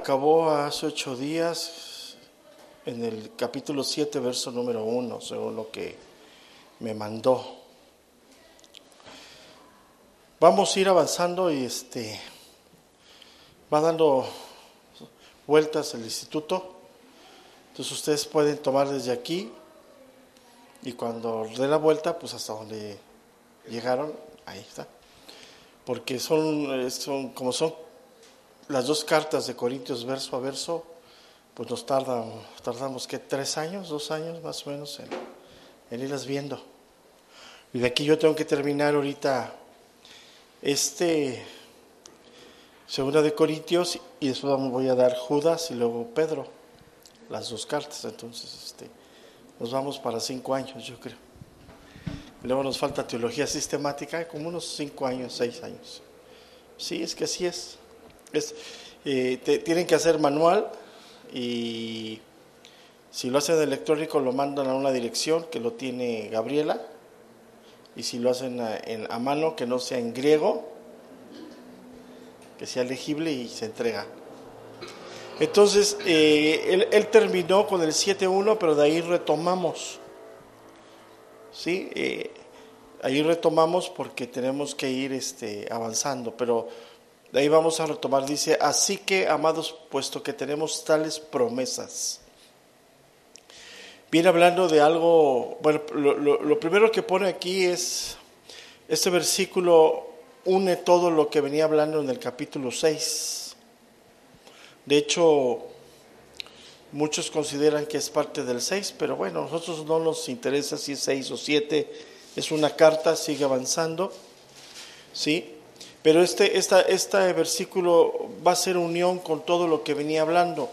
Acabó hace ocho días en el capítulo 7, verso número 1, según lo que me mandó. Vamos a ir avanzando y este va dando vueltas el instituto. Entonces ustedes pueden tomar desde aquí y cuando dé la vuelta, pues hasta donde llegaron, ahí está. Porque son, son como son las dos cartas de Corintios verso a verso, pues nos tardan, tardamos que tres años, dos años más o menos en, irlas viendo. Y de aquí yo tengo que terminar ahorita este segunda de Corintios y después voy a dar Judas y luego Pedro, las dos cartas. Entonces, este, nos vamos para cinco años, yo creo. Luego nos falta teología sistemática, como unos cinco años, seis años. Sí, es que así es. Es, eh, tienen que hacer manual y si lo hacen electrónico lo mandan a una dirección que lo tiene Gabriela y si lo hacen a, en, a mano que no sea en griego, que sea legible y se entrega. Entonces, eh, él, terminó con el 7.1, pero de ahí retomamos. ¿Sí? Eh, ahí retomamos porque tenemos que ir este, avanzando, pero de ahí vamos a retomar, dice, así que, amados, puesto que tenemos tales promesas. Viene hablando de algo, bueno, lo, primero que pone aquí es, este versículo une todo lo que venía hablando en el capítulo 6. De hecho, muchos consideran que es parte del 6, pero bueno, a nosotros no nos interesa si es 6 o 7, es una carta, sigue avanzando, ¿sí? Pero este, este versículo va a ser unión con todo lo que venía hablando.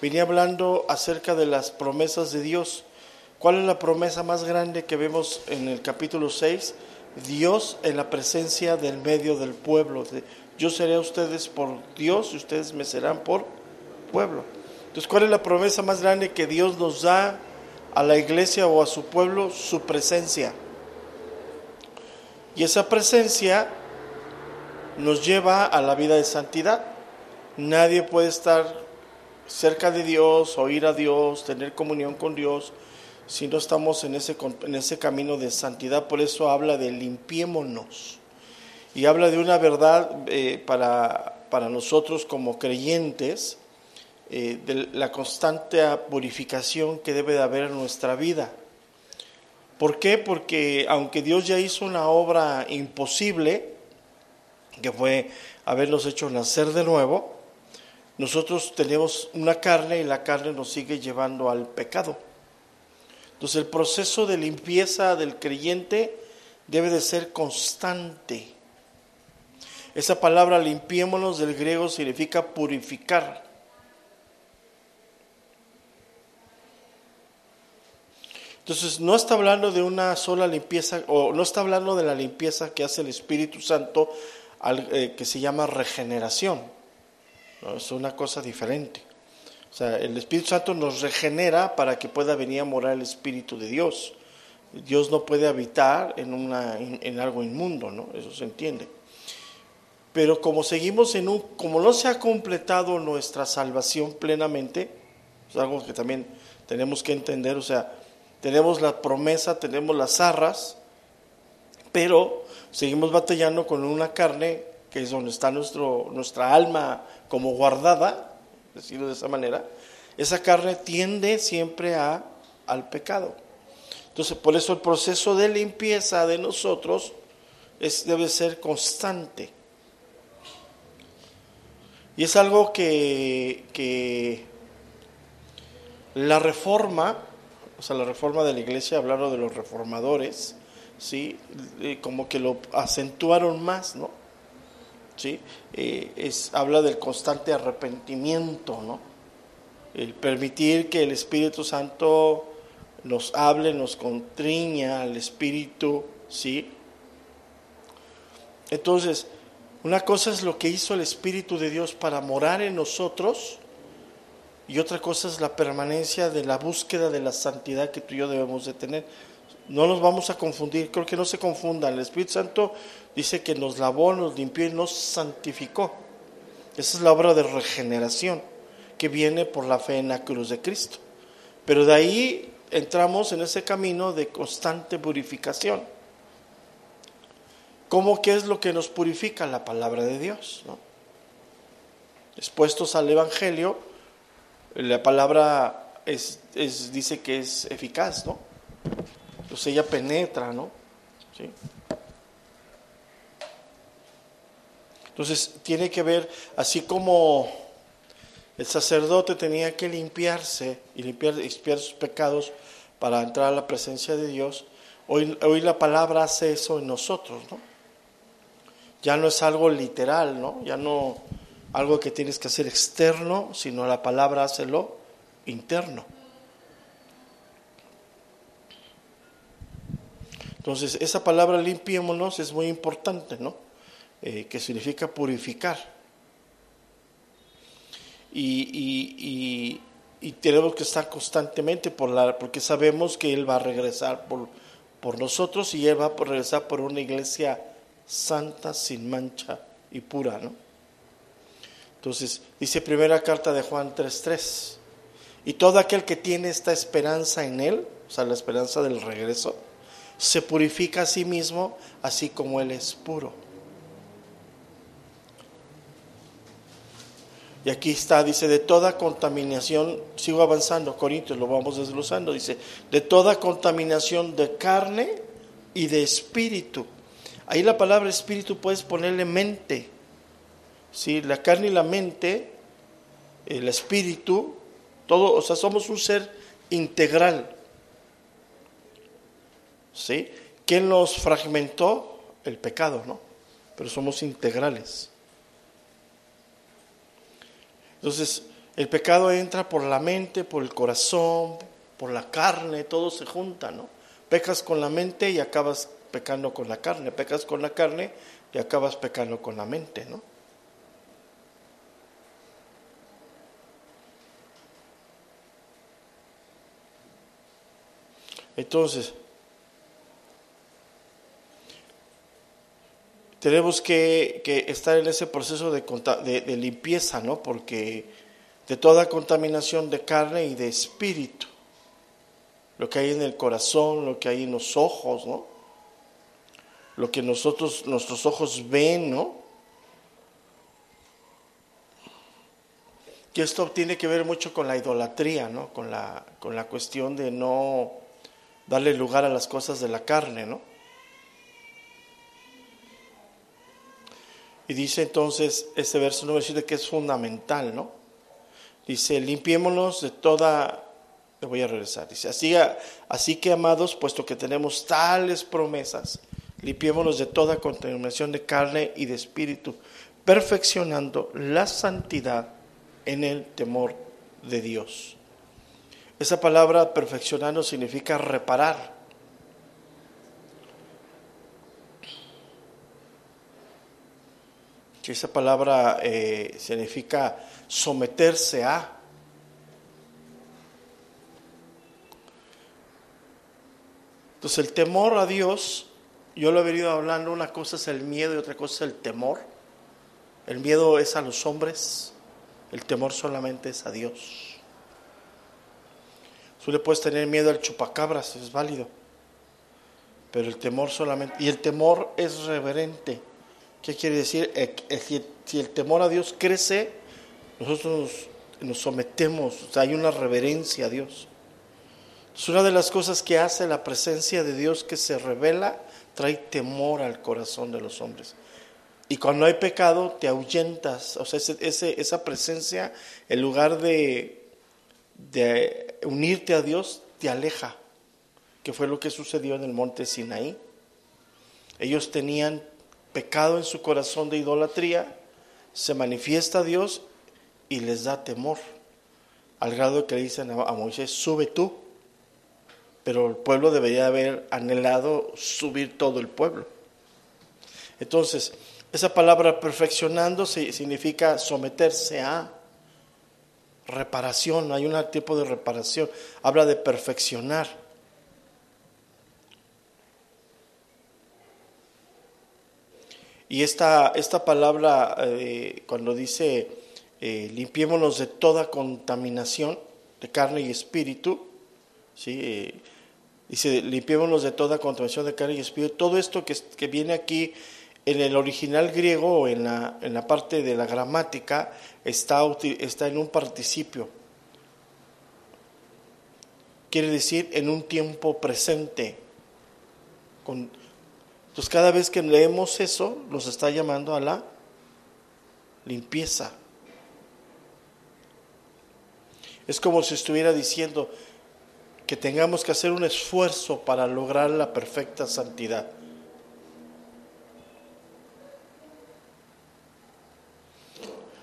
Venía hablando acerca de las promesas de Dios. ¿Cuál es la promesa más grande que vemos en el capítulo 6? Dios en la presencia del medio del pueblo. Yo seré a ustedes por Dios y ustedes me serán por pueblo. Entonces, ¿cuál es la promesa más grande que Dios nos da a la iglesia o a su pueblo? Su presencia. Y esa presencia nos lleva a la vida de santidad. Nadie puede estar cerca de Dios, oír a Dios, tener comunión con Dios, si no estamos en ese, en ese camino de santidad. Por eso habla de limpiémonos. Y habla de una verdad eh, para, para, nosotros como creyentes, eh, de la constante purificación que debe de haber en nuestra vida. ¿Por qué? Porque aunque Dios ya hizo una obra imposible, que fue haberlos hecho nacer de nuevo, nosotros tenemos una carne y la carne nos sigue llevando al pecado. Entonces el proceso de limpieza del creyente debe de ser constante. Esa palabra limpiémonos del griego significa purificar. Entonces no está hablando de una sola limpieza o no está hablando de la limpieza que hace el Espíritu Santo que se llama regeneración. Es una cosa diferente. O sea, el Espíritu Santo nos regenera para que pueda venir a morar el Espíritu de Dios. Dios no puede habitar en, una, en, algo inmundo, ¿no? Eso se entiende. Pero como seguimos en un, como no se ha completado nuestra salvación plenamente, es algo que también tenemos que entender, o sea, tenemos la promesa, tenemos las arras, pero seguimos batallando con una carne que es donde está nuestro, nuestra alma como guardada, decirlo de esa manera, esa carne tiende siempre a, al pecado. Entonces, por eso el proceso de limpieza de nosotros es, debe ser constante. Y es algo que, que la reforma, o sea, la reforma de la iglesia, hablaron de los reformadores, ¿sí? como que lo acentuaron más, ¿no? ¿Sí? Eh, es, habla del constante arrepentimiento, ¿no? El permitir que el Espíritu Santo nos hable, nos contriña al Espíritu, ¿sí? Entonces, una cosa es lo que hizo el Espíritu de Dios para morar en nosotros y otra cosa es la permanencia de la búsqueda de la santidad que tú y yo debemos de tener. No nos vamos a confundir, creo que no se confundan. El Espíritu Santo dice que nos lavó, nos limpió y nos santificó. Esa es la obra de regeneración. que viene por la fe en la cruz de Cristo. Pero de ahí entramos en ese camino de constante purificación. ¿Cómo qué es lo que nos purifica? La palabra de Dios. ¿no? Expuestos al Evangelio, la palabra es, dice que es eficaz, ¿no? Entonces ella penetra, ¿no? ¿Sí? Entonces tiene que ver, así como el sacerdote tenía que limpiarse y limpiar, expiar sus pecados para entrar a la presencia de Dios, hoy, hoy la palabra hace eso en nosotros, ¿no? Ya no es algo literal, ¿no? Ya no algo que tienes que hacer externo, sino la palabra hace lo interno. Entonces, esa palabra limpiémonos es muy importante, ¿no? Eh, que significa purificar. Y, tenemos que estar constantemente por la, porque sabemos que Él va a regresar por, por nosotros y Él va a regresar por una iglesia santa, sin mancha y pura, ¿no? Entonces, dice primera carta de Juan 3:3, y todo aquel que tiene esta esperanza en Él, o sea, la esperanza del regreso, se purifica a sí mismo, así como Él es puro. Y aquí está, dice, de toda contaminación, sigo avanzando, Corintios, lo vamos desglosando, dice, de toda contaminación de carne y de espíritu. Ahí la palabra espíritu puedes ponerle mente. ¿sí? La carne y la mente, el espíritu, todo, o sea, somos un ser integral. ¿Sí? ¿Quién nos fragmentó? El pecado, ¿no? Pero somos integrales. Entonces, el pecado entra por la mente, por el corazón, por la carne, todo se junta, ¿no? Pecas con la mente y acabas pecando con la carne, pecas con la carne y acabas pecando con la mente, ¿no? Entonces, tenemos que, estar en ese proceso de, limpieza, ¿no? Porque de toda contaminación de carne y de espíritu, lo que hay en el corazón, lo que hay en los ojos, ¿no? Lo que nosotros, nuestros ojos ven, ¿no? Y esto tiene que ver mucho con la idolatría, ¿no? Con la, con la cuestión de no darle lugar a las cosas de la carne, ¿no? Y dice entonces este verso 9 que es fundamental, ¿no? Dice, limpiémonos de toda, le voy a regresar, dice, así, así que amados, puesto que tenemos tales promesas, limpiémonos de toda contaminación de carne y de espíritu, perfeccionando la santidad en el temor de Dios. Esa palabra perfeccionando significa reparar esa palabra eh, significa someterse a. Entonces el temor a Dios, yo lo he venido hablando, una cosa es el miedo y otra cosa es el temor. El miedo es a los hombres, el temor solamente es a Dios. Tú le puedes tener miedo al chupacabras, es válido, pero el temor solamente, y el temor es reverente. ¿Qué quiere decir? Eh, eh, si el temor a Dios crece, nosotros nos, sometemos, hay una reverencia a Dios. Es una de las cosas que hace la presencia de Dios que se revela, trae temor al corazón de los hombres. Y cuando hay pecado, te ahuyentas, o sea, esa presencia, en lugar de, de unirte a Dios, te aleja, que fue lo que sucedió en el monte Sinaí. Ellos tenían pecado en su corazón de idolatría, se manifiesta a Dios y les da temor, al grado que le dicen a Moisés, sube tú, pero el pueblo debería haber anhelado subir todo el pueblo. Entonces, esa palabra perfeccionando significa someterse a reparación, hay un tipo de reparación, habla de perfeccionar. Y esta, esta palabra, eh, cuando dice eh, limpiémonos de toda contaminación de carne y espíritu, ¿sí? Eh, dice, limpiémonos de toda contaminación de carne y espíritu. Todo esto que, que viene aquí en el original griego, en la, en la parte de la gramática, está, está en un participio. Quiere decir en un tiempo presente. Entonces cada vez que leemos eso, nos está llamando a la limpieza. Es como si estuviera diciendo que tengamos que hacer un esfuerzo para lograr la perfecta santidad.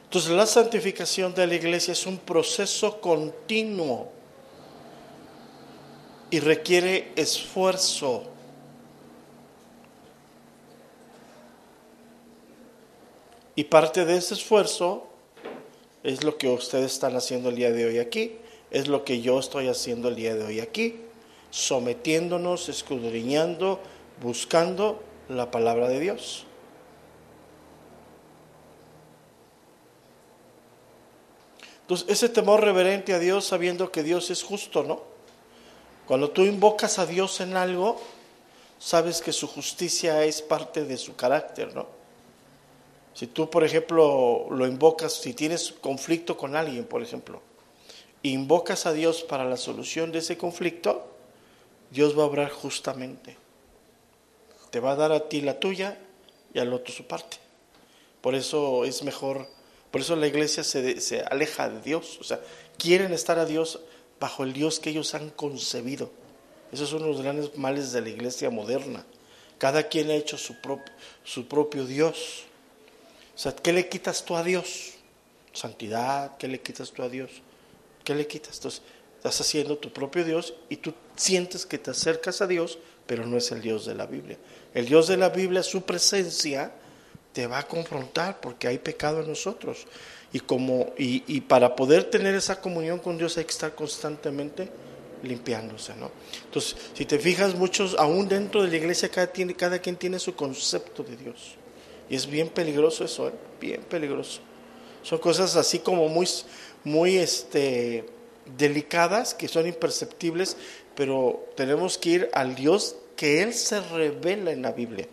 Entonces la santificación de la iglesia es un proceso continuo y requiere esfuerzo. Y parte de ese esfuerzo es lo que ustedes están haciendo el día de hoy aquí, es lo que yo estoy haciendo el día de hoy aquí, sometiéndonos, escudriñando, buscando la palabra de Dios. Entonces, ese temor reverente a Dios sabiendo que Dios es justo, ¿no? Cuando tú invocas a Dios en algo, sabes que su justicia es parte de su carácter, ¿no? Si tú, por ejemplo, lo invocas, si tienes conflicto con alguien, por ejemplo, invocas a Dios para la solución de ese conflicto, Dios va a obrar justamente. Te va a dar a ti la tuya y al otro su parte. Por eso es mejor por eso la iglesia se, se aleja de Dios. O sea, quieren estar a Dios bajo el Dios que ellos han concebido. Esos son los grandes males de la iglesia moderna. Cada quien ha hecho su, su propio Dios. O sea, ¿qué le quitas tú a Dios? Santidad, ¿qué le quitas tú a Dios? ¿Qué le quitas? Entonces, estás haciendo tu propio Dios y tú sientes que te acercas a Dios, pero no es el Dios de la Biblia. El Dios de la Biblia, su presencia, te va a confrontar porque hay pecado en nosotros. Y, como, y, para poder tener esa comunión con Dios hay que estar constantemente limpiándose, ¿no? Entonces, si te fijas, muchos, aún dentro de la iglesia, cada, tiene, cada quien tiene su concepto de Dios. Y es bien peligroso eso, ¿eh? bien peligroso. Son cosas así como muy, muy este, delicadas, que son imperceptibles, pero tenemos que ir al Dios que Él se revela en la Biblia.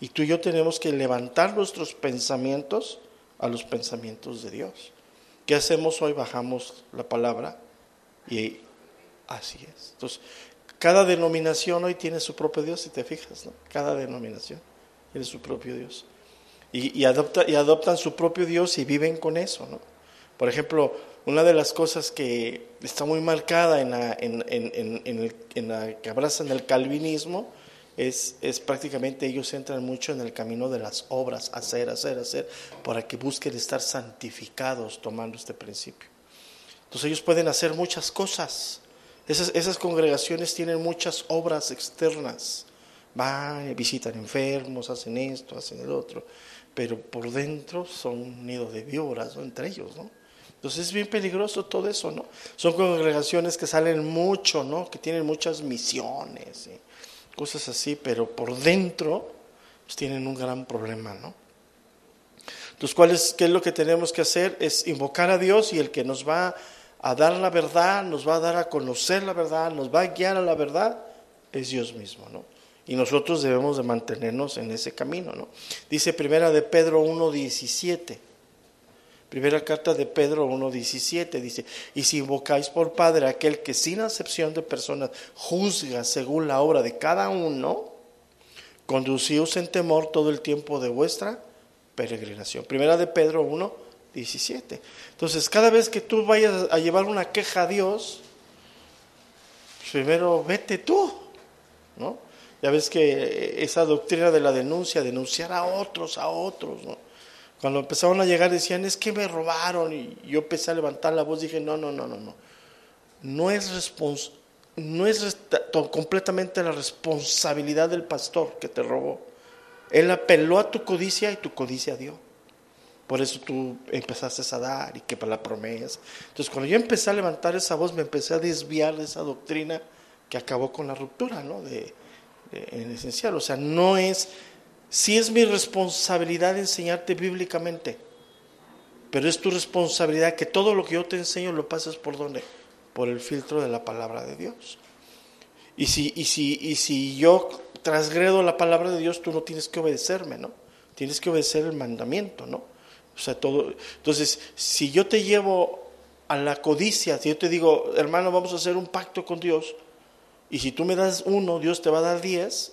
Y tú y yo tenemos que levantar nuestros pensamientos a los pensamientos de Dios. ¿Qué hacemos hoy? Bajamos la palabra y así es. Entonces, cada denominación hoy tiene su propio Dios, si te fijas, ¿no? Cada denominación tiene su propio Dios. Y, adopta, y adoptan su propio Dios y viven con eso, ¿no? Por ejemplo, una de las cosas que está muy marcada en la, en, en, en, en la que abrazan el calvinismo es, es, prácticamente ellos entran mucho en el camino de las obras, hacer, hacer, hacer, para que busquen estar santificados tomando este principio. Entonces ellos pueden hacer muchas cosas. Esas, esas congregaciones tienen muchas obras externas. Van, visitan enfermos, hacen esto, hacen el otro, pero por dentro son nidos de víboras entre ellos, ¿no? Entonces es bien peligroso todo eso, ¿no? Son congregaciones que salen mucho, ¿no? Que tienen muchas misiones cosas así, pero por dentro pues, tienen un gran problema, ¿no? Entonces, ¿cuál es, ¿qué es lo que tenemos que hacer? Es invocar a Dios y el que nos va a dar la verdad, nos va a dar a conocer la verdad, nos va a guiar a la verdad, es Dios mismo, ¿no? Y nosotros debemos de mantenernos en ese camino, ¿no? Dice primera de Pedro 1.17. Primera carta de Pedro 1.17 dice, y si invocáis por Padre aquel que sin acepción de personas juzga según la obra de cada uno, conducíos en temor todo el tiempo de vuestra peregrinación. Primera de Pedro 1.17. Entonces, cada vez que tú vayas a llevar una queja a Dios, primero vete tú, ¿no? Ya ves que esa doctrina de la denuncia, denunciar a otros, a otros, ¿no? Cuando empezaron a llegar decían, es que me robaron. Y yo empecé a levantar la voz dije, no, no, no, no, no. No es, no es completamente la responsabilidad del pastor que te robó. Él apeló a tu codicia y tu codicia dio. Por eso tú empezaste a dar y que para la promesa. Entonces cuando yo empecé a levantar esa voz me empecé a desviar de esa doctrina que acabó con la ruptura, ¿no? De, en esencial. O sea, no es si es mi responsabilidad enseñarte bíblicamente. pero es tu responsabilidad que todo lo que yo te enseño lo pases por donde? Por el filtro de la palabra de Dios. Y si, y si, y si yo transgredo la palabra de Dios, tú no tienes que obedecerme, ¿no? Tienes que obedecer el mandamiento, ¿no? O sea, todo. Entonces, si yo te llevo a la codicia, si yo te digo, hermano, vamos a hacer un pacto con Dios, y si tú me das uno, Dios te va a dar diez,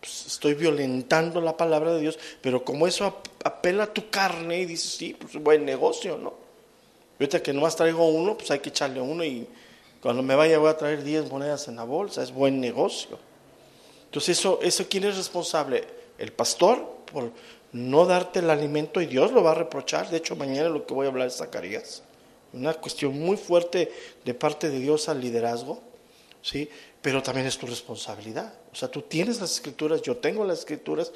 pues estoy violentando la palabra de Dios, pero como eso apela a tu carne y dices, sí, pues buen negocio, ¿no? Ahorita que nomás traigo uno, pues hay que echarle uno y cuando me vaya voy a traer diez monedas en la bolsa, es buen negocio. Entonces, eso, eso ¿quién es responsable? El pastor por no darte el alimento y Dios lo va a reprochar. De hecho, mañana lo que voy a hablar es Zacarías. Una cuestión muy fuerte de parte de Dios al liderazgo, ¿sí? Pero también es tu responsabilidad. O sea, tú tienes las escrituras, yo tengo las escrituras,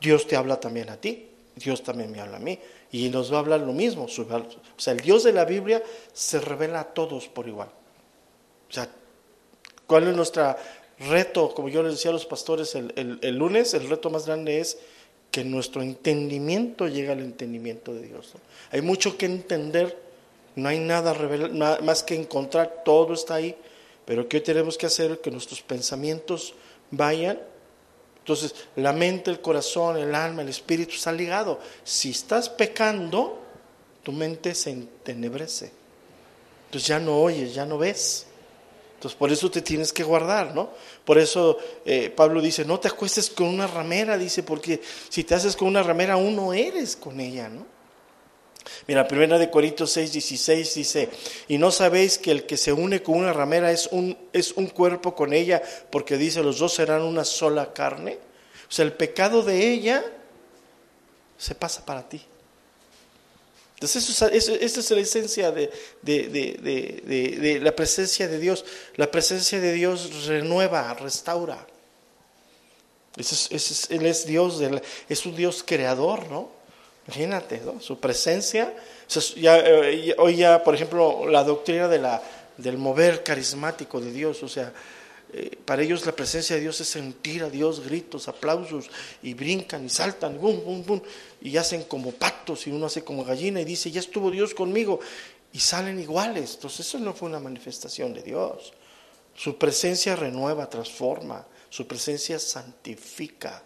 Dios te habla también a ti, Dios también me habla a mí. Y nos va a hablar lo mismo. O sea, el Dios de la Biblia se revela a todos por igual. O sea, ¿cuál es nuestro reto? Como yo les decía a los pastores el, lunes, el reto más grande es que nuestro entendimiento llegue al entendimiento de Dios. Hay mucho que entender, no hay nada más que encontrar, todo está ahí, pero ¿qué tenemos que hacer? Que nuestros pensamientos vayan. Entonces, la mente, el corazón, el alma, el espíritu está ligado. Si estás pecando, tu mente se entenebrece. Entonces ya no oyes, ya no ves. Entonces por eso te tienes que guardar, ¿no? Por eso eh, Pablo dice, no te acuestes con una ramera, dice, porque si te haces con una ramera, aún no eres con ella, ¿no? Mira, primera de Corintios 6, 16 dice, y no sabéis que el que se une con una ramera es un, es un cuerpo con ella, porque dice, los dos serán una sola carne. O sea, el pecado de ella se pasa para ti. Entonces, eso, es la esencia de, de, la presencia de Dios. La presencia de Dios renueva, restaura. él es Dios, es un Dios creador, ¿no? Imagínate, ¿no? Su presencia. Eh, hoy ya, por ejemplo, la doctrina de la, del mover carismático de Dios, o sea, eh, para ellos la presencia de Dios es sentir a Dios gritos, aplausos, y brincan y saltan, bum, bum, bum, y hacen como patos, y uno hace como gallina y dice, ya estuvo Dios conmigo, y salen iguales. Entonces eso no fue una manifestación de Dios. Su presencia renueva, transforma, su presencia santifica.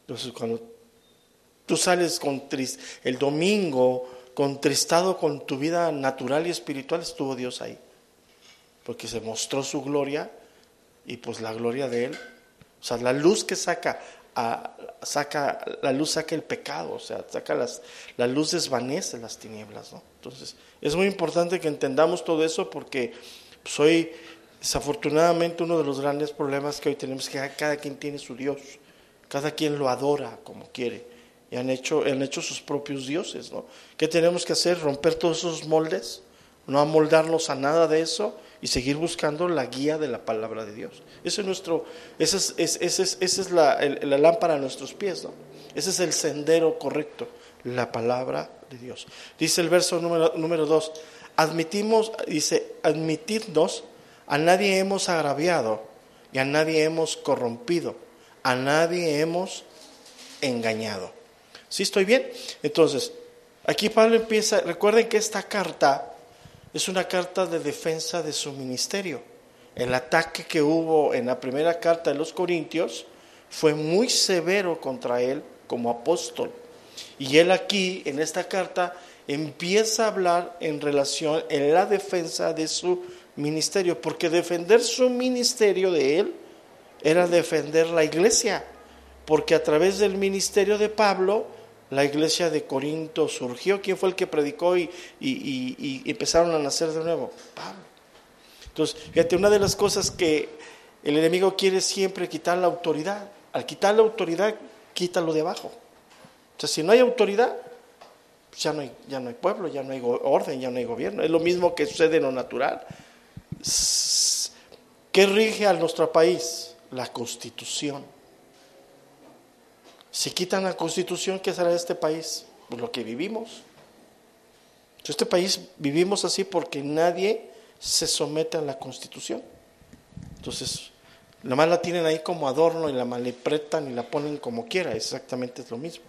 Entonces cuando Tú sales con el domingo contristado con tu vida natural y espiritual, estuvo Dios ahí. Porque se mostró su gloria y pues la gloria de Él. O sea, la luz que saca, saca la luz saca el pecado, o sea, saca las, la luz desvanece las tinieblas. Entonces, es muy importante que entendamos todo eso porque soy pues, desafortunadamente uno de los grandes problemas que hoy tenemos que cada quien tiene su Dios, cada quien lo adora como quiere y han hecho, han hecho sus propios dioses. ¿no? ¿Qué tenemos que hacer? Romper todos esos moldes, no amoldarnos a nada de eso y seguir buscando la guía de la palabra de Dios. Ese es nuestro, esa es, es, es la, la, lámpara a nuestros pies, ¿no? Ese es el sendero correcto, la palabra de Dios. Dice el verso número, número dos, admitimos, dice, admitidnos, a nadie hemos agraviado y a nadie hemos corrompido, a nadie hemos engañado. ¿Sí estoy bien? Entonces, aquí Pablo empieza, recuerden que esta carta es una carta de defensa de su ministerio. El ataque que hubo en la primera carta de los Corintios fue muy severo contra él como apóstol. Y él aquí, en esta carta, empieza a hablar en relación, en la defensa de su ministerio, porque defender su ministerio de él era defender la iglesia, porque a través del ministerio de Pablo, la iglesia de Corinto surgió. ¿Quién fue el que predicó y, empezaron a nacer de nuevo? Pablo. Entonces, fíjate, una de las cosas que el enemigo quiere siempre quitar la autoridad. Al quitar la autoridad, quítalo de abajo. O sea, si no hay autoridad, pues ya no hay, ya no hay pueblo, ya no hay orden, ya no hay gobierno. Es lo mismo que sucede en lo natural. ¿Qué rige a nuestro país? La constitución. Si quitan la constitución, ¿qué será de este país? Pues lo que vivimos. Este país vivimos así porque nadie se somete a la constitución. Entonces, la más la tienen ahí como adorno y la malepretan y la ponen como quiera, exactamente es lo mismo.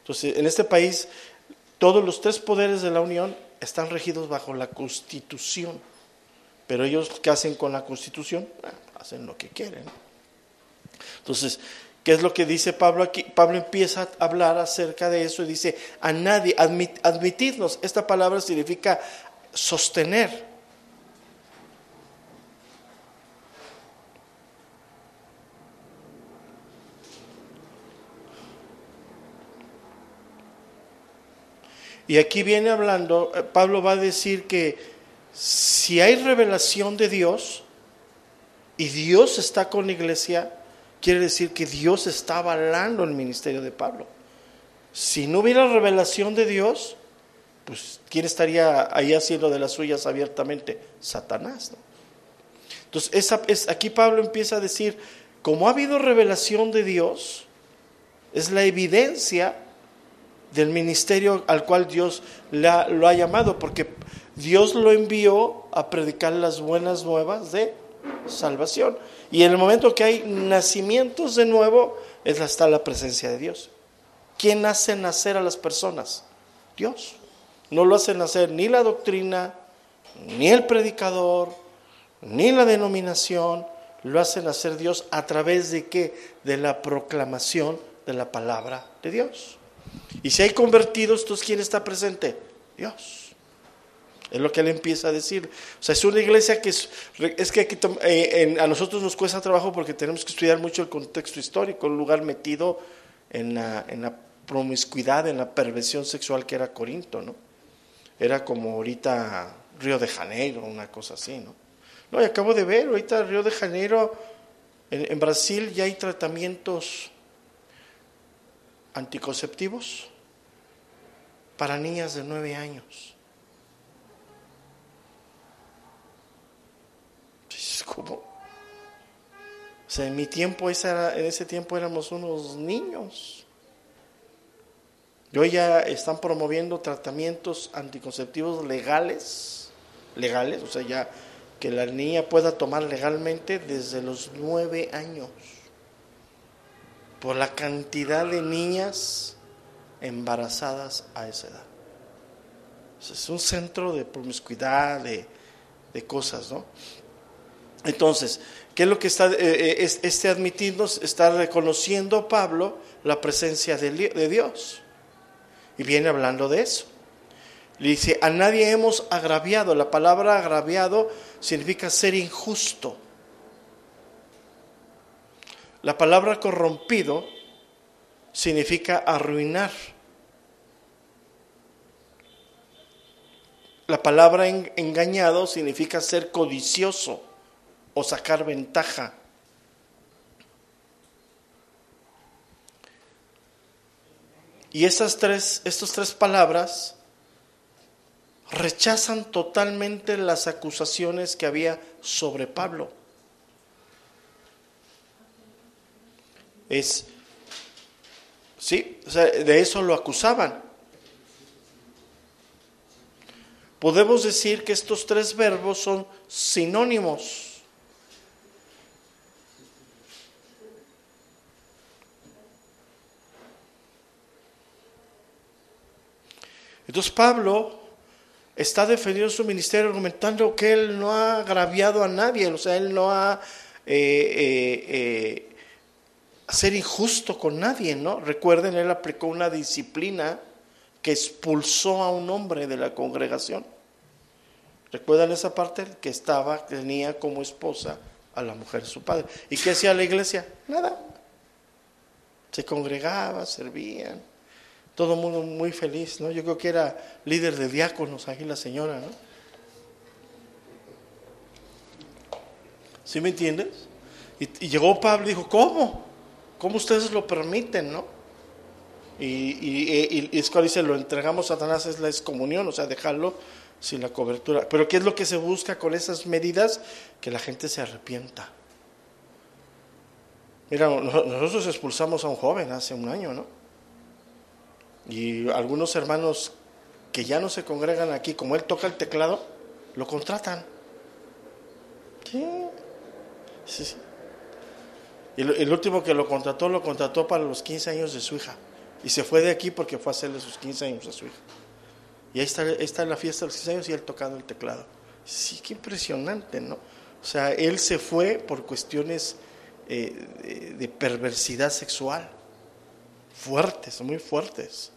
Entonces, en este país todos los tres poderes de la Unión están regidos bajo la Constitución. Pero ellos, ¿qué hacen con la Constitución? Ah, hacen lo que quieren. Entonces, ¿qué es lo que dice Pablo aquí? Pablo empieza a hablar acerca de eso y dice, a nadie, admitirnos. Esta palabra significa sostener. Y aquí viene hablando, eh, Pablo va a decir que si hay revelación de Dios y Dios está con la iglesia, quiere decir que Dios está avalando el ministerio de Pablo. Si no hubiera revelación de Dios, pues ¿quién estaría ahí haciendo de las suyas abiertamente? Satanás. Entonces, esa, es, aquí Pablo empieza a decir, como ha habido revelación de Dios, es la evidencia del ministerio al cual Dios lo ha llamado, porque Dios lo envió a predicar las buenas nuevas de salvación. Y en el momento que hay nacimientos de nuevo, es está la presencia de Dios. ¿Quién hace nacer a las personas? Dios. No lo hace nacer ni la doctrina, ni el predicador, ni la denominación, lo hace nacer Dios a través de qué? De la proclamación de la palabra de Dios. Y si hay convertidos, entonces ¿quién está presente? Dios. Es lo que él empieza a decir. O sea, es una iglesia que es, que aquí, eh, a nosotros nos cuesta trabajo porque tenemos que estudiar mucho el contexto histórico, el lugar metido en la promiscuidad, en la perversión sexual que era Corinto, ¿no? Era como ahorita Río de Janeiro, una cosa así, ¿no? No, y acabo de ver, ahorita Río de Janeiro, en Brasil ya hay tratamientos anticonceptivos para niñas de nueve años. ¿Cómo? O sea, en mi tiempo, esa en ese tiempo éramos unos niños. Y hoy ya están promoviendo tratamientos anticonceptivos legales, legales, o sea, ya que la niña pueda tomar legalmente desde los nueve años por la cantidad de niñas embarazadas a esa edad. Es un centro de promiscuidad, de, cosas, ¿no? Entonces, ¿qué es lo que está eh, eh, este admitirnos? Está reconociendo Pablo la presencia de, de Dios. Y viene hablando de eso. Le dice, a nadie hemos agraviado. La palabra agraviado significa ser injusto. La palabra corrompido significa arruinar. La palabra engañado significa ser codicioso o sacar ventaja. Y esas tres, estas tres palabras rechazan totalmente las acusaciones que había sobre Pablo. es, sí, de eso lo acusaban. Podemos decir que estos tres verbos son sinónimos. Entonces Pablo está defendiendo su ministerio argumentando que él no ha agraviado a nadie, o sea, él no ha eh, eh, eh, ser injusto con nadie, ¿no? Recuerden, él aplicó una disciplina que expulsó a un hombre de la congregación. ¿Recuerdan esa parte? Que estaba, tenía como esposa a la mujer de su padre. ¿Y qué hacía la iglesia? Nada. Se congregaba, servían. Todo mundo muy feliz, ¿no? Yo creo que era líder de diáconos aquí la señora, ¿no? ¿Sí me entiendes? Y, y llegó Pablo y dijo, ¿cómo? ¿Cómo ustedes lo permiten, no? Y, es cuando dice, lo entregamos a Satanás, es la excomunión, o sea, dejarlo sin la cobertura. Pero ¿qué es lo que se busca con esas medidas? Que la gente se arrepienta. Mira, nosotros expulsamos a un joven hace un año, ¿no? Y algunos hermanos que ya no se congregan aquí, como él toca el teclado, lo contratan. Sí, sí. Y el último que lo contrató, lo contrató para los 15 años de su hija. Y se fue de aquí porque fue a hacerle sus 15 años a su hija. Y ahí está, está la fiesta de los 15 años y él tocando el teclado. Sí, qué impresionante, ¿no? O sea, él se fue por cuestiones eh, de, perversidad sexual, fuertes, muy fuertes.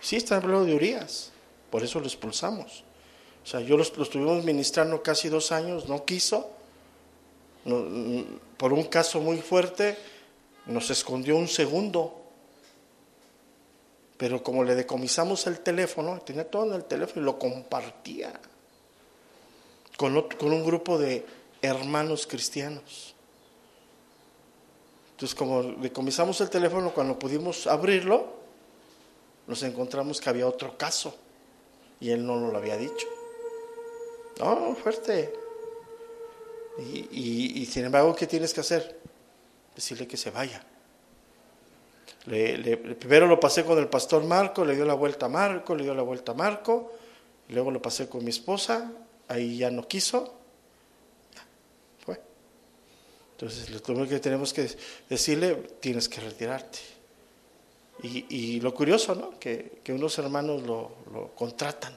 Sí, está hablando de Urias, por eso lo expulsamos. O sea, yo lo, estuvimos ministrando casi dos años, no quiso, por un caso muy fuerte, nos escondió un segundo. Pero como le decomisamos el teléfono, tenía todo en el teléfono y lo compartía con, con un grupo de hermanos cristianos. Entonces, como decomisamos el teléfono, cuando pudimos abrirlo, nos encontramos que había otro caso y él no nos lo había dicho. No, fuerte. Y, sin embargo, ¿qué tienes que hacer? Decirle que se vaya. primero lo pasé con el pastor Marco, le dio la vuelta a Marco, le dio la vuelta a Marco, luego lo pasé con mi esposa, ahí ya no quiso, fue. Entonces, lo que tenemos que decirle, tienes que retirarte. Y, lo curioso, ¿no? Que, unos hermanos lo, contratan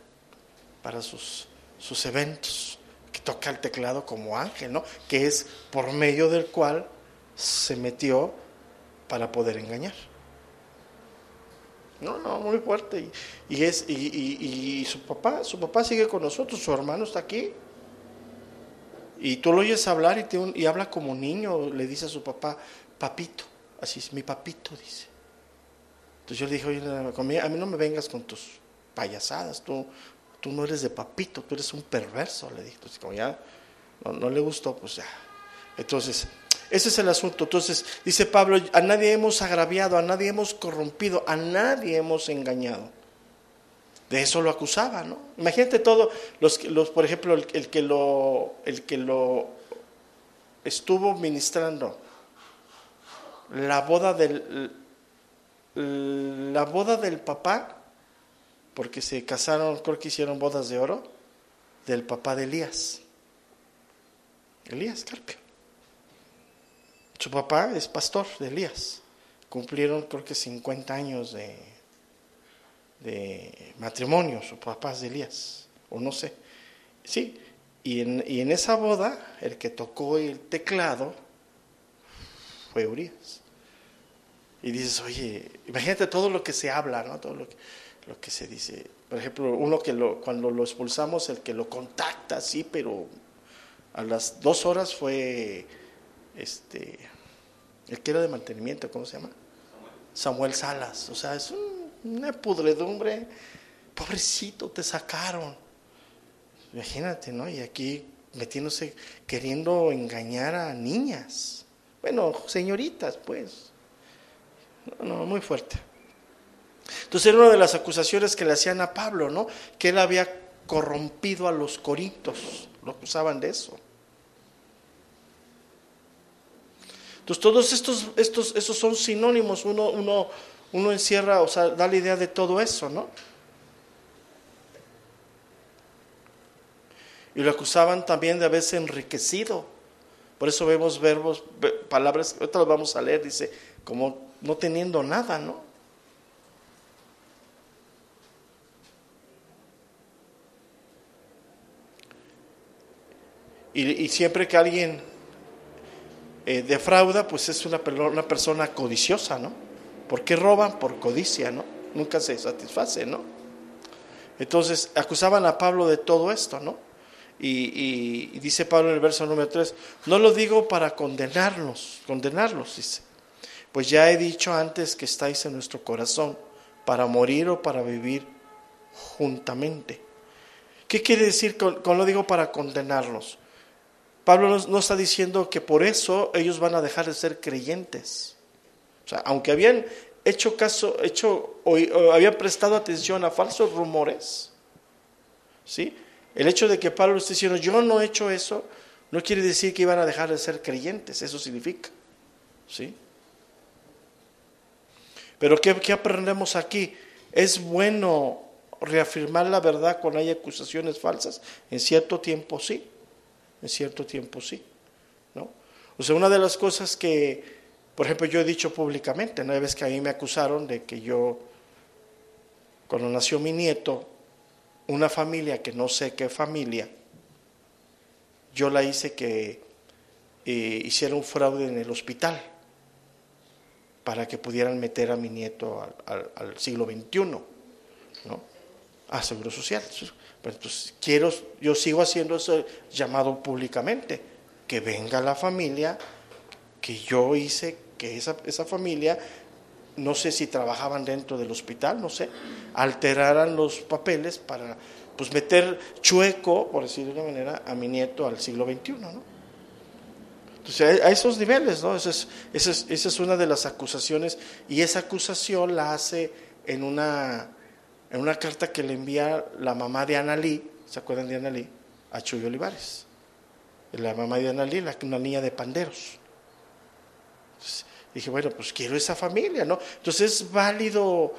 para sus, sus eventos, que toca el teclado como ángel, ¿no? Que es por medio del cual se metió para poder engañar. No, no, muy fuerte. Y, es, y, su papá, su papá sigue con nosotros, su hermano está aquí. Y tú lo oyes hablar y, te, y habla como niño, le dice a su papá, papito, así es, mi papito, dice. Entonces yo le dije, oye, a mí no me vengas con tus payasadas, tú, tú no eres de papito, tú eres un perverso, le dije. Entonces como ya no, no le gustó, pues ya. Entonces, ese es el asunto. Entonces, dice Pablo, a nadie hemos agraviado, a nadie hemos corrompido, a nadie hemos engañado. De eso lo acusaba, ¿no? Imagínate todo, los, los por ejemplo, el, que lo, el que lo estuvo ministrando, la boda del, la boda del papá, porque se casaron, creo que hicieron bodas de oro, del papá de Elías. Elías Carpio. Su papá es pastor de Elías. Cumplieron creo que 50 años de, de matrimonio, su papá es de Elías, o no sé. Sí, y en, y en esa boda el que tocó el teclado fue Urias. Y dices, oye, imagínate todo lo que se habla, ¿no? Todo lo que, lo que se dice. Por ejemplo, uno que lo, cuando lo expulsamos, el que lo contacta, sí, pero a las dos horas fue este el que era de mantenimiento, ¿cómo se llama? Samuel Salas. O sea, es una pudredumbre. Pobrecito, te sacaron. Imagínate, ¿no? Y aquí metiéndose, queriendo engañar a niñas. Bueno, señoritas, pues. No, no, muy fuerte. Entonces era una de las acusaciones que le hacían a Pablo, ¿no? Que él había corrompido a los corintos. Lo acusaban de eso. Entonces todos estos, estos, esos son sinónimos, uno, uno, uno encierra, o sea, da la idea de todo eso, ¿no? Y lo acusaban también de haberse enriquecido. Por eso vemos verbos, palabras, ahorita lo vamos a leer, dice, como no teniendo nada, ¿no? Y, y siempre que alguien eh, defrauda, pues es una, una persona codiciosa, ¿no? ¿Por qué roban? Por codicia, ¿no? Nunca se satisface, ¿no? Entonces acusaban a Pablo de todo esto, ¿no? Y, dice Pablo en el verso número 3, no lo digo para condenarlos, condenarlos, dice, pues ya he dicho antes que estáis en nuestro corazón, para morir o para vivir juntamente. ¿Qué quiere decir con, con lo digo para condenarlos? Pablo no está diciendo que por eso ellos van a dejar de ser creyentes. O sea, aunque habían hecho caso, hecho, habían prestado atención a falsos rumores, ¿sí? El hecho de que Pablo esté diciendo, yo no he hecho eso, no quiere decir que iban a dejar de ser creyentes, eso significa, ¿sí? Pero ¿qué, qué aprendemos aquí? Es bueno reafirmar la verdad cuando hay acusaciones falsas, en cierto tiempo sí, en cierto tiempo sí. ¿no? O sea, una de las cosas que, por ejemplo, yo he dicho públicamente, una vez que a mí me acusaron de que yo, cuando nació mi nieto, una familia que no sé qué familia, yo la hice que eh, hiciera un fraude en el hospital para que pudieran meter a mi nieto al, siglo XXI, ¿no? A Seguro Social. Pero entonces quiero, yo sigo haciendo ese llamado públicamente, que venga la familia, que yo hice esa, esa familia, no sé si trabajaban dentro del hospital, no sé, alteraran los papeles para pues meter chueco, por decirlo de una manera, a mi nieto al siglo XXI, ¿no? Entonces, a esos niveles, ¿no? Esa es, esa, es, una de las acusaciones y esa acusación la hace en una, en una carta que le envía la mamá de Analí, ¿se acuerdan de Analí? A Chuy Olivares. La mamá de Analí, la, una niña de panderos. Entonces, dije, bueno, pues quiero esa familia, ¿no? Entonces es válido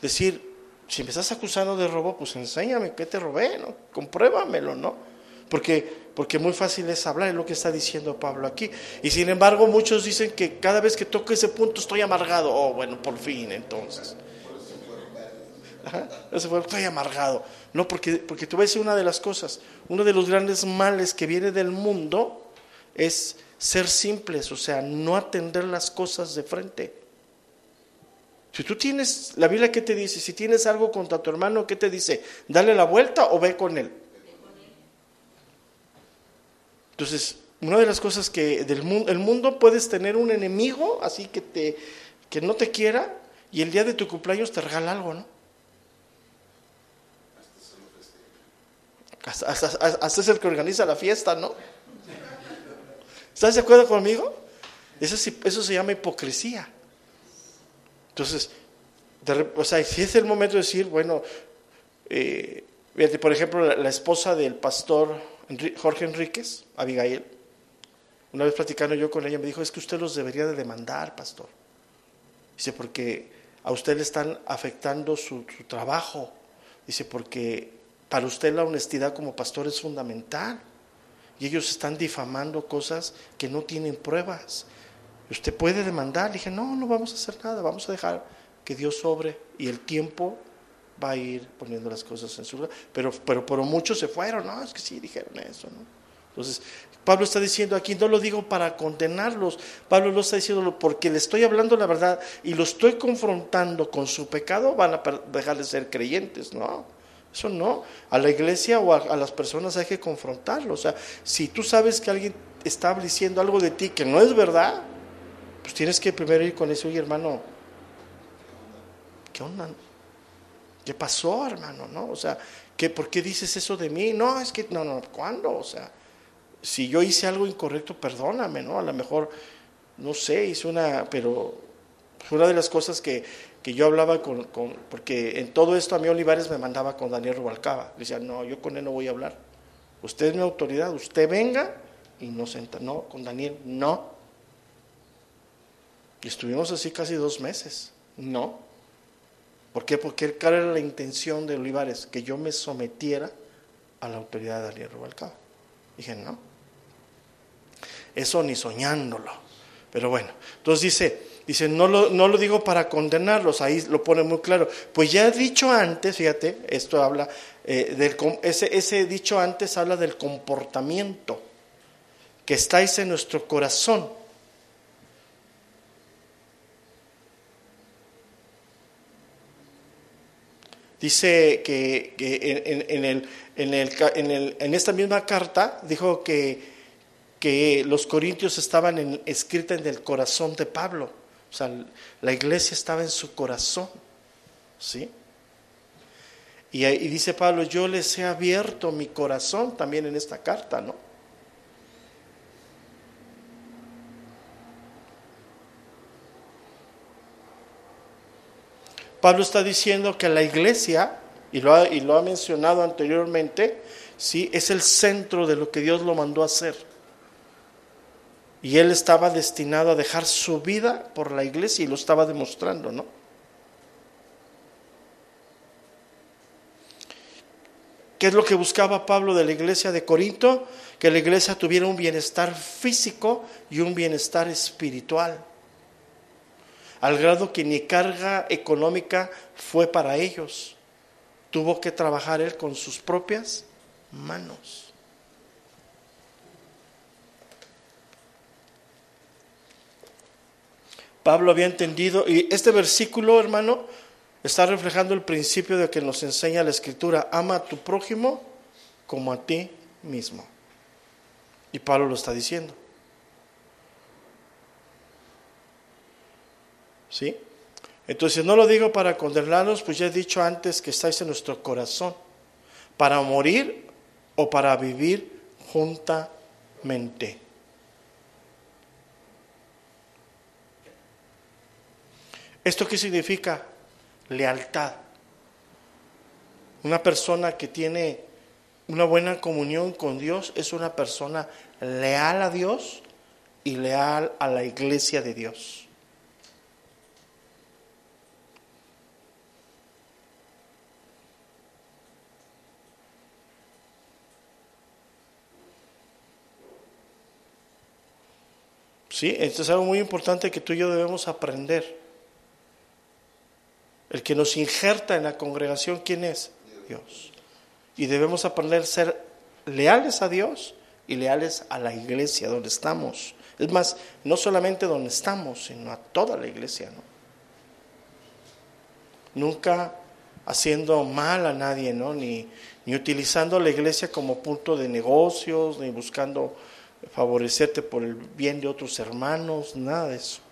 decir, si me estás acusando de robo, pues enséñame qué te robé, ¿no? Compruébamelo, ¿no? porque, porque muy fácil es hablar, es lo que está diciendo Pablo aquí. Y sin embargo, muchos dicen que cada vez que toco ese punto estoy amargado. Oh, bueno, por fin entonces. estoy amargado. No, porque, porque te voy a decir una de las cosas. Uno de los grandes males que viene del mundo es ser simples, o sea, no atender las cosas de frente. Si tú tienes, la Biblia, ¿qué te dice? Si tienes algo contra tu hermano, ¿qué te dice? ¿Dale la vuelta o ve con él? Entonces, una de las cosas que del mundo, el mundo puedes tener un enemigo así que te que no te quiera y el día de tu cumpleaños te regala algo, ¿no? Hasta, hasta, es el que organiza la fiesta, ¿no? ¿Estás de acuerdo conmigo? Eso, se llama hipocresía. Entonces, o sea, si es el momento de decir, bueno, eh, por ejemplo, la esposa del pastor Jorge Enríquez, Abigail, una vez platicando yo con ella, me dijo, es que usted los debería de demandar, pastor. Dice, porque a usted le están afectando su, trabajo. Dice, porque para usted la honestidad como pastor es fundamental. Y ellos están difamando cosas que no tienen pruebas. Usted puede demandar. dije, no, no vamos a hacer nada, vamos a dejar que Dios sobre y el tiempo va a ir poniendo las cosas en su lugar. Pero, pero por muchos se fueron, no, es que sí dijeron eso, ¿no? Entonces, Pablo está diciendo aquí, no lo digo para condenarlos, Pablo lo está diciendo porque le estoy hablando la verdad y lo estoy confrontando con su pecado, van a dejar de ser creyentes, ¿no? Eso no, a la iglesia o a, las personas hay que confrontarlo, o sea, si tú sabes que alguien está diciendo algo de ti que no es verdad, pues tienes que primero ir con eso, y hermano, ¿qué onda? ¿Qué pasó, hermano? ¿No? O sea, ¿qué, ¿por qué dices eso de mí? No, es que, no, no, ¿cuándo? O sea, si yo hice algo incorrecto, perdóname, ¿no? A lo mejor, no sé, hice una, pero una de las cosas que, que yo hablaba con, con, porque en todo esto a mí Olivares me mandaba con Daniel Rubalcaba. Decía, no, yo con él no voy a hablar. Usted es mi autoridad, usted venga y no senta. No, con Daniel, no. Y estuvimos así casi dos meses. No. ¿Por qué? Porque era la intención de Olivares, que yo me sometiera a la autoridad de Daniel Rubalcaba. Dije, no, eso ni soñándolo. Pero bueno, entonces dice, dice, no lo, no lo digo para condenarlos, ahí lo pone muy claro. Pues ya he dicho antes, fíjate, esto habla, eh, del, ese, ese dicho antes habla del comportamiento que estáis en nuestro corazón Dice que, en, el, el, en, esta misma carta dijo que, que los corintios estaban en, escrita en el corazón de Pablo. O sea, la iglesia estaba en su corazón. ¿Sí? Y, y dice Pablo, yo les he abierto mi corazón también en esta carta, ¿no? Pablo está diciendo que la iglesia, y lo ha, y lo ha mencionado anteriormente, ¿sí? es el centro de lo que Dios lo mandó a hacer. Y él estaba destinado a dejar su vida por la iglesia y lo estaba demostrando, ¿no? ¿Qué es lo que buscaba Pablo de la iglesia de Corinto? Que la iglesia tuviera un bienestar físico y un bienestar espiritual al grado que ni carga económica fue para ellos. tuvo que trabajar él con sus propias manos. Pablo había entendido, y este versículo, hermano, está reflejando el principio de que nos enseña la Escritura, ama a tu prójimo como a ti mismo. Y Pablo lo está diciendo. ¿Sí? Entonces, no lo digo para condenarlos, pues ya he dicho antes que estáis en nuestro corazón, para morir o para vivir juntamente. ¿Esto qué significa? Lealtad. Una persona que tiene una buena comunión con Dios es una persona leal a Dios y leal a la iglesia de Dios. ¿Sí? Esto es algo muy importante que tú y yo debemos aprender. El que nos injerta en la congregación, ¿quién es? Dios. Y debemos aprender a ser leales a Dios y leales a la iglesia donde estamos. Es más, no solamente donde estamos, sino a toda la iglesia, ¿no? Nunca haciendo mal a nadie, ¿no? Ni, ni utilizando la iglesia como punto de negocios, ni buscando favorecerte por el bien de otros hermanos, nada de eso.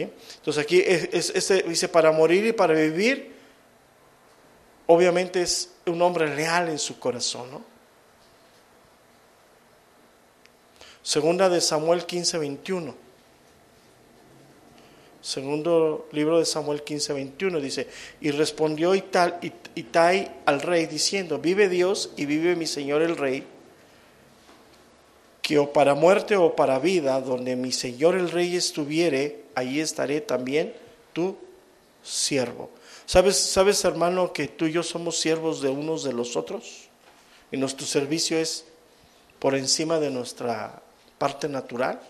Entonces aquí es, dice, para morir y para vivir, obviamente es un hombre leal en su corazón, ¿no? Segunda de Samuel 15, 21. Segundo libro de Samuel 15, 21 dice, y respondió Itai al rey diciendo, vive Dios y vive mi señor el rey, que o para muerte o para vida, donde mi Señor el Rey estuviere, allí estaré también tu siervo. ¿Sabes, ¿Sabes, hermano, que tú y yo somos siervos de unos de los otros? Y nuestro servicio es por encima de nuestra parte natural.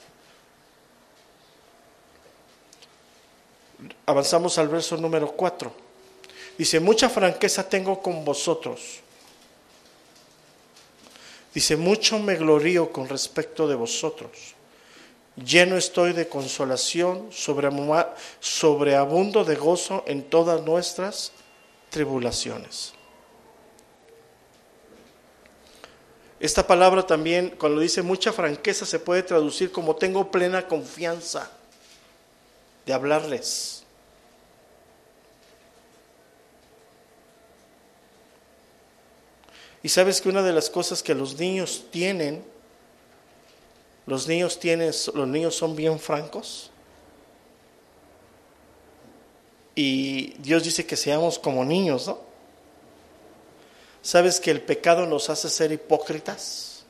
Avanzamos al verso número 4. Dice, mucha franqueza tengo con vosotros Dice, mucho me glorío con respecto de vosotros. Lleno estoy de consolación, sobreabundo de gozo en todas nuestras tribulaciones. Esta palabra también, cuando dice mucha franqueza, se puede traducir como tengo plena confianza de hablarles. Y sabes que una de las cosas que los niños tienen, los niños tienen, los niños son bien francos. Y Dios dice que seamos como niños, ¿no? ¿Sabes que el pecado nos hace ser hipócritas?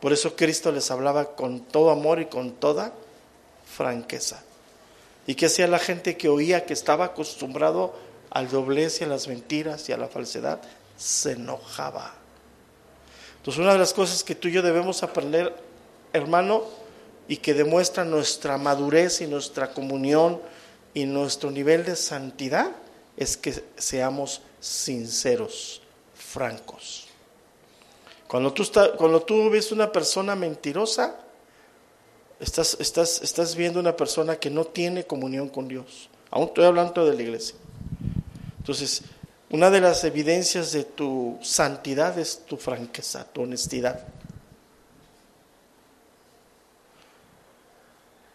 Por eso Cristo les hablaba con todo amor y con toda franqueza. ¿Y qué hacía la gente que oía que estaba acostumbrado al doblez y a las mentiras y a la falsedad? se enojaba. Entonces una de las cosas que tú y yo debemos aprender, hermano, y que demuestra nuestra madurez y nuestra comunión y nuestro nivel de santidad, es que seamos sinceros, francos. Cuando tú, cuando tú ves una persona mentirosa, estás, estás, estás viendo una persona que no tiene comunión con Dios. Aún estoy hablando de la iglesia. Entonces, una de las evidencias de tu santidad es tu franqueza, tu honestidad.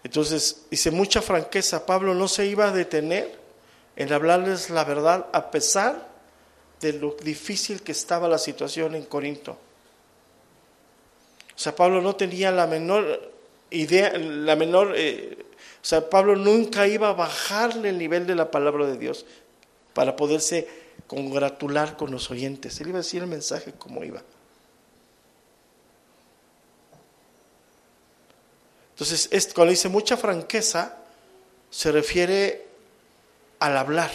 Entonces, dice mucha franqueza, Pablo no se iba a detener en hablarles la verdad a pesar de lo difícil que estaba la situación en Corinto. O sea, Pablo no tenía la menor idea, la menor, eh, o sea, Pablo nunca iba a bajarle el nivel de la palabra de Dios para poderse congratular con los oyentes. Él iba a decir el mensaje como iba. Entonces, cuando dice mucha franqueza, se refiere al hablar.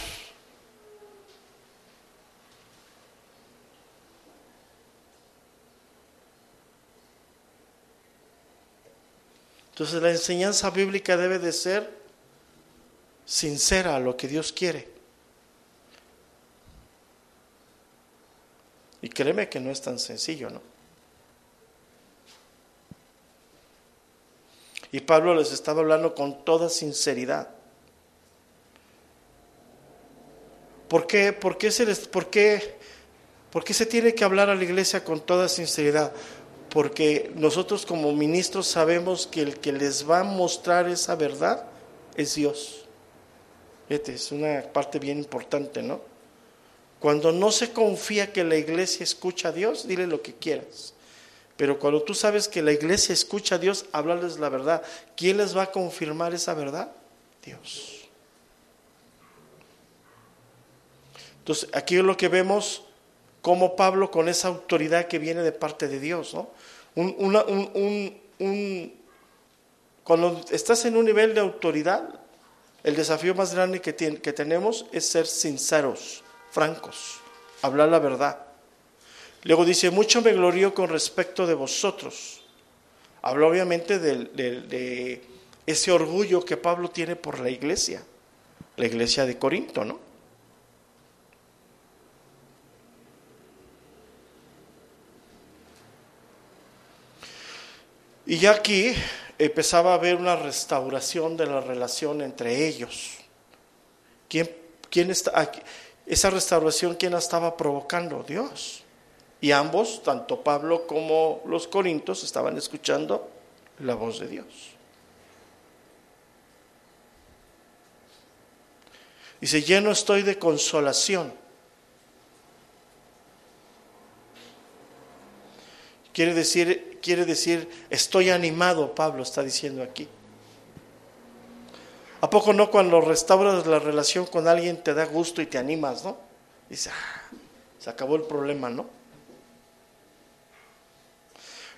Entonces la enseñanza bíblica debe de ser sincera a lo que Dios quiere. Y créeme que no es tan sencillo, ¿no? Y Pablo les estaba hablando con toda sinceridad. ¿Por qué, por qué se les, por qué, por qué se tiene que hablar a la iglesia con toda sinceridad? Porque nosotros como ministros sabemos que el que les va a mostrar esa verdad es Dios. Fíjate, es una parte bien importante, ¿no? Cuando no se confía que la iglesia escucha a Dios, dile lo que quieras. Pero cuando tú sabes que la iglesia escucha a Dios, háblales la verdad. ¿Quién les va a confirmar esa verdad? Dios. Entonces, aquí es lo que vemos como Pablo con esa autoridad que viene de parte de Dios, ¿no? cuando estás en un nivel de autoridad, el desafío más grande que, que tenemos es ser sinceros, francos, hablar la verdad. Luego dice, mucho me glorío con respecto de vosotros. Habla obviamente de, ese orgullo que Pablo tiene por la iglesia, la iglesia de Corinto, ¿no? Y ya aquí empezaba a haber una restauración de la relación entre ellos. ¿Quién, quién está aquí? Esa restauración, ¿quién la estaba provocando? Dios. Y ambos, tanto Pablo como los corintios, estaban escuchando la voz de Dios. Dice, lleno estoy de consolación. Quiere decir, quiere decir, estoy animado, Pablo está diciendo aquí. ¿A poco no cuando restauras la relación con alguien te da gusto y te animas, no? Dice, ah, se acabó el problema, ¿no?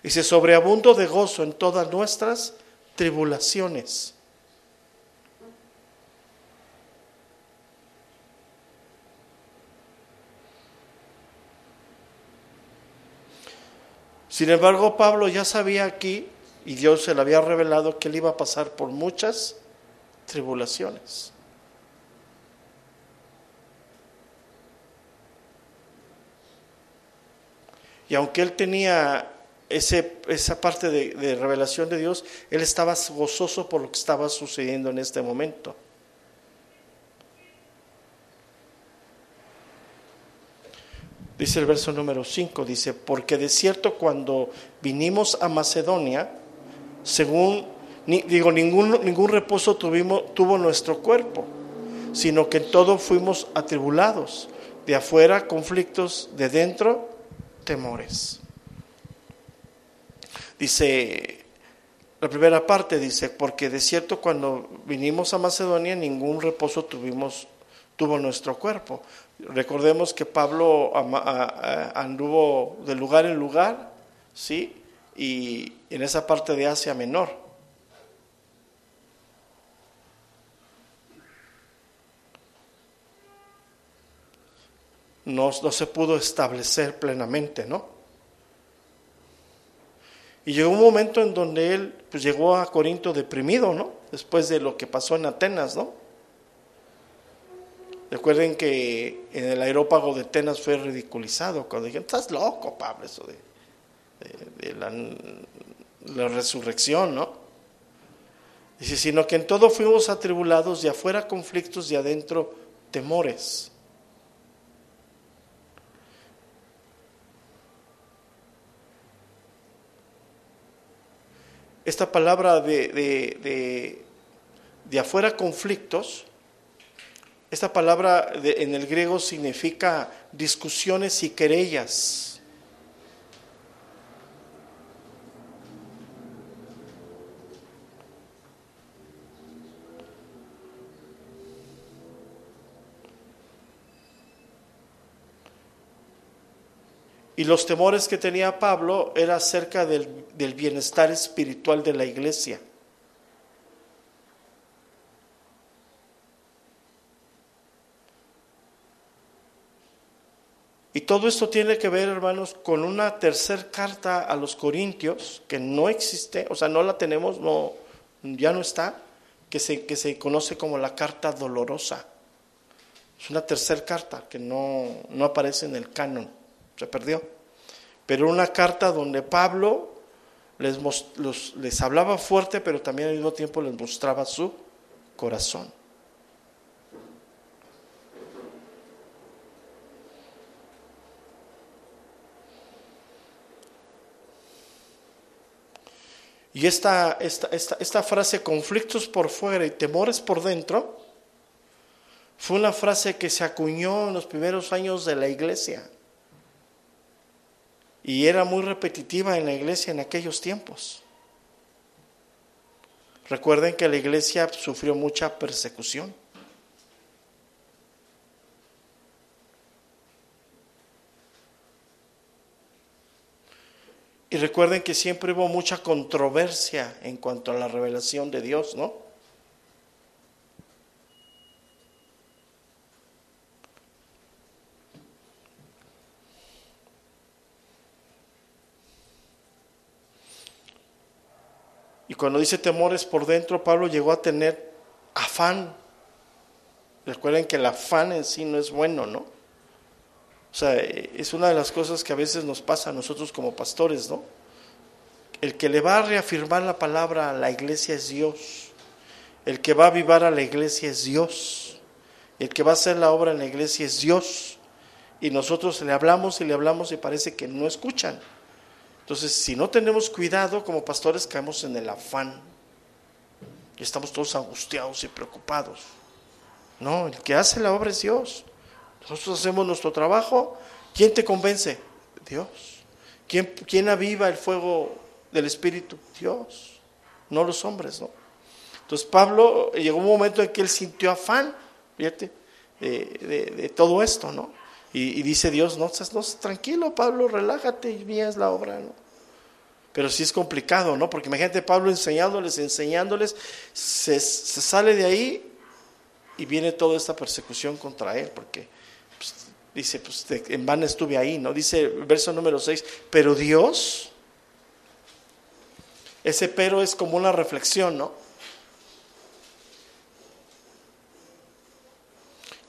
Dice, sobreabundo de gozo en todas nuestras tribulaciones. Sin embargo, Pablo ya sabía aquí, y Dios se le había revelado, que él iba a pasar por muchas tribulaciones. Y aunque él tenía ese, esa parte de, revelación de Dios, él estaba gozoso por lo que estaba sucediendo en este momento. Dice el verso número 5, dice, porque de cierto cuando vinimos a Macedonia, según, digo, ningún, ningún reposo tuvimos, tuvo nuestro cuerpo, sino que en todo fuimos atribulados, de afuera conflictos, de dentro temores. Dice, la primera parte dice, porque de cierto cuando vinimos a Macedonia ningún reposo tuvimos, tuvo nuestro cuerpo. Recordemos que Pablo anduvo de lugar en lugar, ¿sí? Y en esa parte de Asia Menor. No, se pudo establecer plenamente, ¿no? Y llegó un momento en donde él pues, llegó a Corinto deprimido, ¿no? Después de lo que pasó en Atenas, ¿no? Recuerden que en el aerópago de Atenas fue ridiculizado cuando dijeron, estás loco, Pablo, eso de, la, la, resurrección, ¿no? Dice, sino que en todo fuimos atribulados, de afuera conflictos, de adentro temores. Esta palabra de, de, de, afuera conflictos, esta palabra en el griego significa discusiones y querellas. Y los temores que tenía Pablo era acerca del, bienestar espiritual de la iglesia. Y todo esto tiene que ver, hermanos, con una tercera carta a los Corintios, que no existe, o sea, no la tenemos, no, ya no está, que se, que se conoce como la carta dolorosa. Es una tercera carta que no, no aparece en el canon. Se perdió. Pero una carta donde Pablo les, les hablaba fuerte, pero también al mismo tiempo les mostraba su corazón. Y esta, esta, esta, esta, frase, conflictos por fuera y temores por dentro, fue una frase que se acuñó en los primeros años de la iglesia. Y era muy repetitiva en la iglesia en aquellos tiempos. Recuerden que la iglesia sufrió mucha persecución. Y recuerden que siempre hubo mucha controversia en cuanto a la revelación de Dios, ¿no? Y cuando dice temores por dentro, Pablo llegó a tener afán. Recuerden que el afán en sí no es bueno, ¿no? O sea, es una de las cosas que a veces nos pasa a nosotros como pastores, ¿no? El que le va a reafirmar la palabra a la iglesia es Dios. El que va a avivar a la iglesia es Dios. El que va a hacer la obra en la iglesia es Dios. Y nosotros le hablamos y le hablamos y parece que no escuchan. Entonces, si no tenemos cuidado como pastores, caemos en el afán. Y estamos todos angustiados y preocupados. No, el que hace la obra es Dios. Nosotros hacemos nuestro trabajo. ¿Quién te convence? Dios. ¿Quién, aviva el fuego del Espíritu? Dios. No los hombres, ¿no? Entonces Pablo llegó un momento en que él sintió afán, fíjate, de, todo esto, ¿no? Y, dice Dios, no, no, tranquilo Pablo, relájate y mía es la obra, ¿no? Pero sí es complicado, ¿no? Porque imagínate Pablo enseñándoles, enseñándoles, se, sale de ahí y viene toda esta persecución contra él, porque Dice, pues en vano estuve ahí, ¿no? Dice verso número 6, pero Dios, ese pero es como una reflexión, ¿no?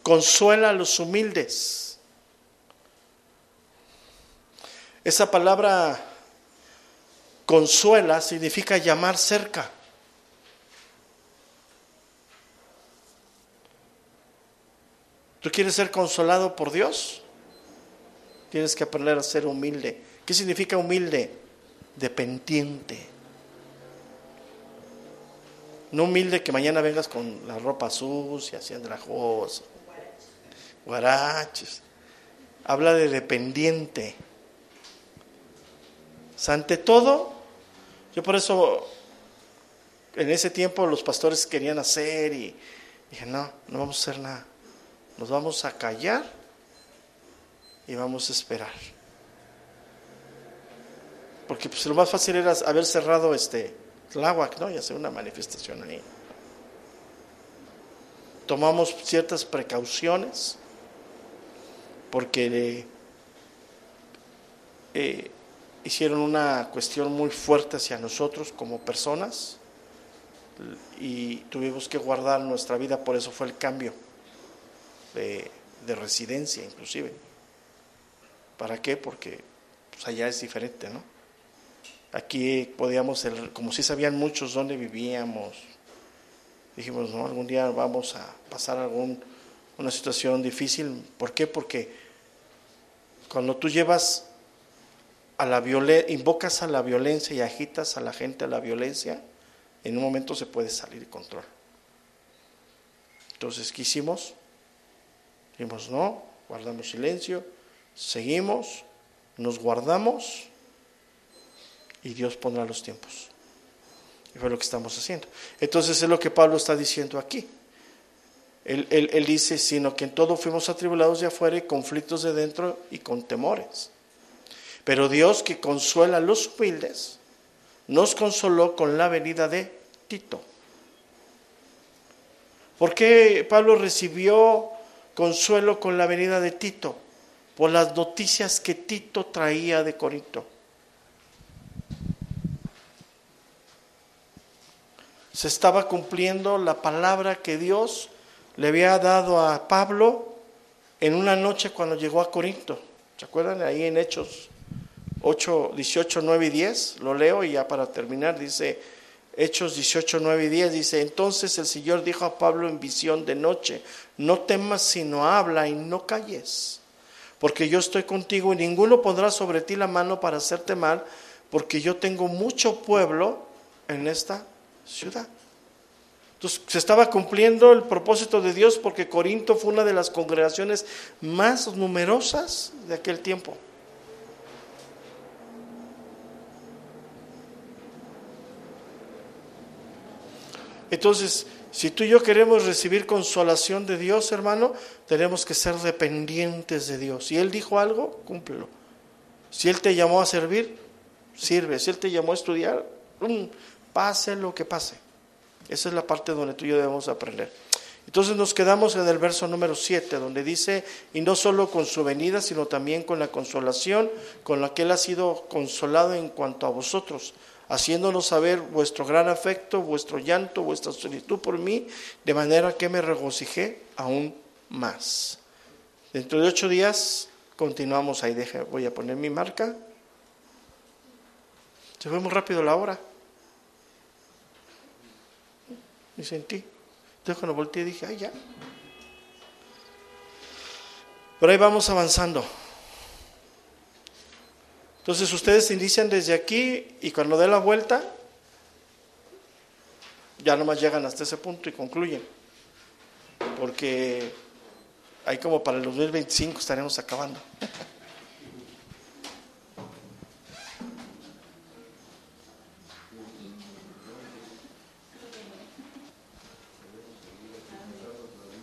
Consuela a los humildes. Esa palabra consuela significa llamar cerca. ¿Tú quieres ser consolado por Dios? Tienes que aprender a ser humilde. ¿Qué significa humilde? Dependiente. No humilde que mañana vengas con la ropa sucia, así andrajoso, guaraches. Habla de dependiente. Ante todo, yo por eso en ese tiempo los pastores querían hacer y dije, no, no vamos a hacer nada. Nos vamos a callar y vamos a esperar. Porque pues, lo más fácil era haber cerrado este Tláhuac, ¿no? Y hacer una manifestación ahí. Tomamos ciertas precauciones porque eh, hicieron una cuestión muy fuerte hacia nosotros como personas y tuvimos que guardar nuestra vida, por eso fue el cambio de, residencia inclusive. ¿Para qué? Porque pues, allá es diferente, ¿no? Aquí podíamos, como si sabían muchos dónde vivíamos, dijimos, no, algún día vamos a pasar algún, una situación difícil. ¿Por qué? Porque cuando tú llevas a la violencia, invocas a la violencia y agitas a la gente a la violencia, en un momento se puede salir de control. Entonces, ¿qué hicimos? Dijimos, no, guardamos silencio, seguimos, nos guardamos y Dios pondrá los tiempos. Y fue lo que estamos haciendo. Entonces es lo que Pablo está diciendo aquí. Él, él, dice, sino que en todo fuimos atribulados de afuera y conflictos de dentro y con temores. Pero Dios que consuela a los humildes, nos consoló con la venida de Tito. ¿Por qué Pablo recibió consuelo con la venida de Tito, por las noticias que Tito traía de Corinto. Se estaba cumpliendo la palabra que Dios le había dado a Pablo en una noche cuando llegó a Corinto. ¿Se acuerdan? Ahí en Hechos 8, 18, 9 y 10, lo leo y ya para terminar, dice Hechos 18, 9 y 10, dice, entonces el Señor dijo a Pablo en visión de noche, no temas sino habla y no calles, porque yo estoy contigo y ninguno pondrá sobre ti la mano para hacerte mal, porque yo tengo mucho pueblo en esta ciudad. Entonces se estaba cumpliendo el propósito de Dios porque Corinto fue una de las congregaciones más numerosas de aquel tiempo. Entonces, si tú y yo queremos recibir consolación de Dios, hermano, tenemos que ser dependientes de Dios. Si Él dijo algo, cúmplelo. Si Él te llamó a servir, sirve. Si Él te llamó a estudiar, pase lo que pase. Esa es la parte donde tú y yo debemos aprender. Entonces nos quedamos en el verso número 7, donde dice, y no solo con su venida, sino también con la consolación con la que Él ha sido consolado en cuanto a vosotros, haciéndonos saber vuestro gran afecto, vuestro llanto, vuestra solicitud por mí, de manera que me regocijé aún más. Dentro de ocho días continuamos ahí, deja, voy a poner mi marca. Se fue muy rápido la hora. Y sentí. Entonces cuando volteé dije, ay ya. Pero ahí vamos avanzando. Entonces ustedes inician desde aquí y cuando dé la vuelta, ya nomás llegan hasta ese punto y concluyen. Porque ahí como para el 2025 estaremos acabando.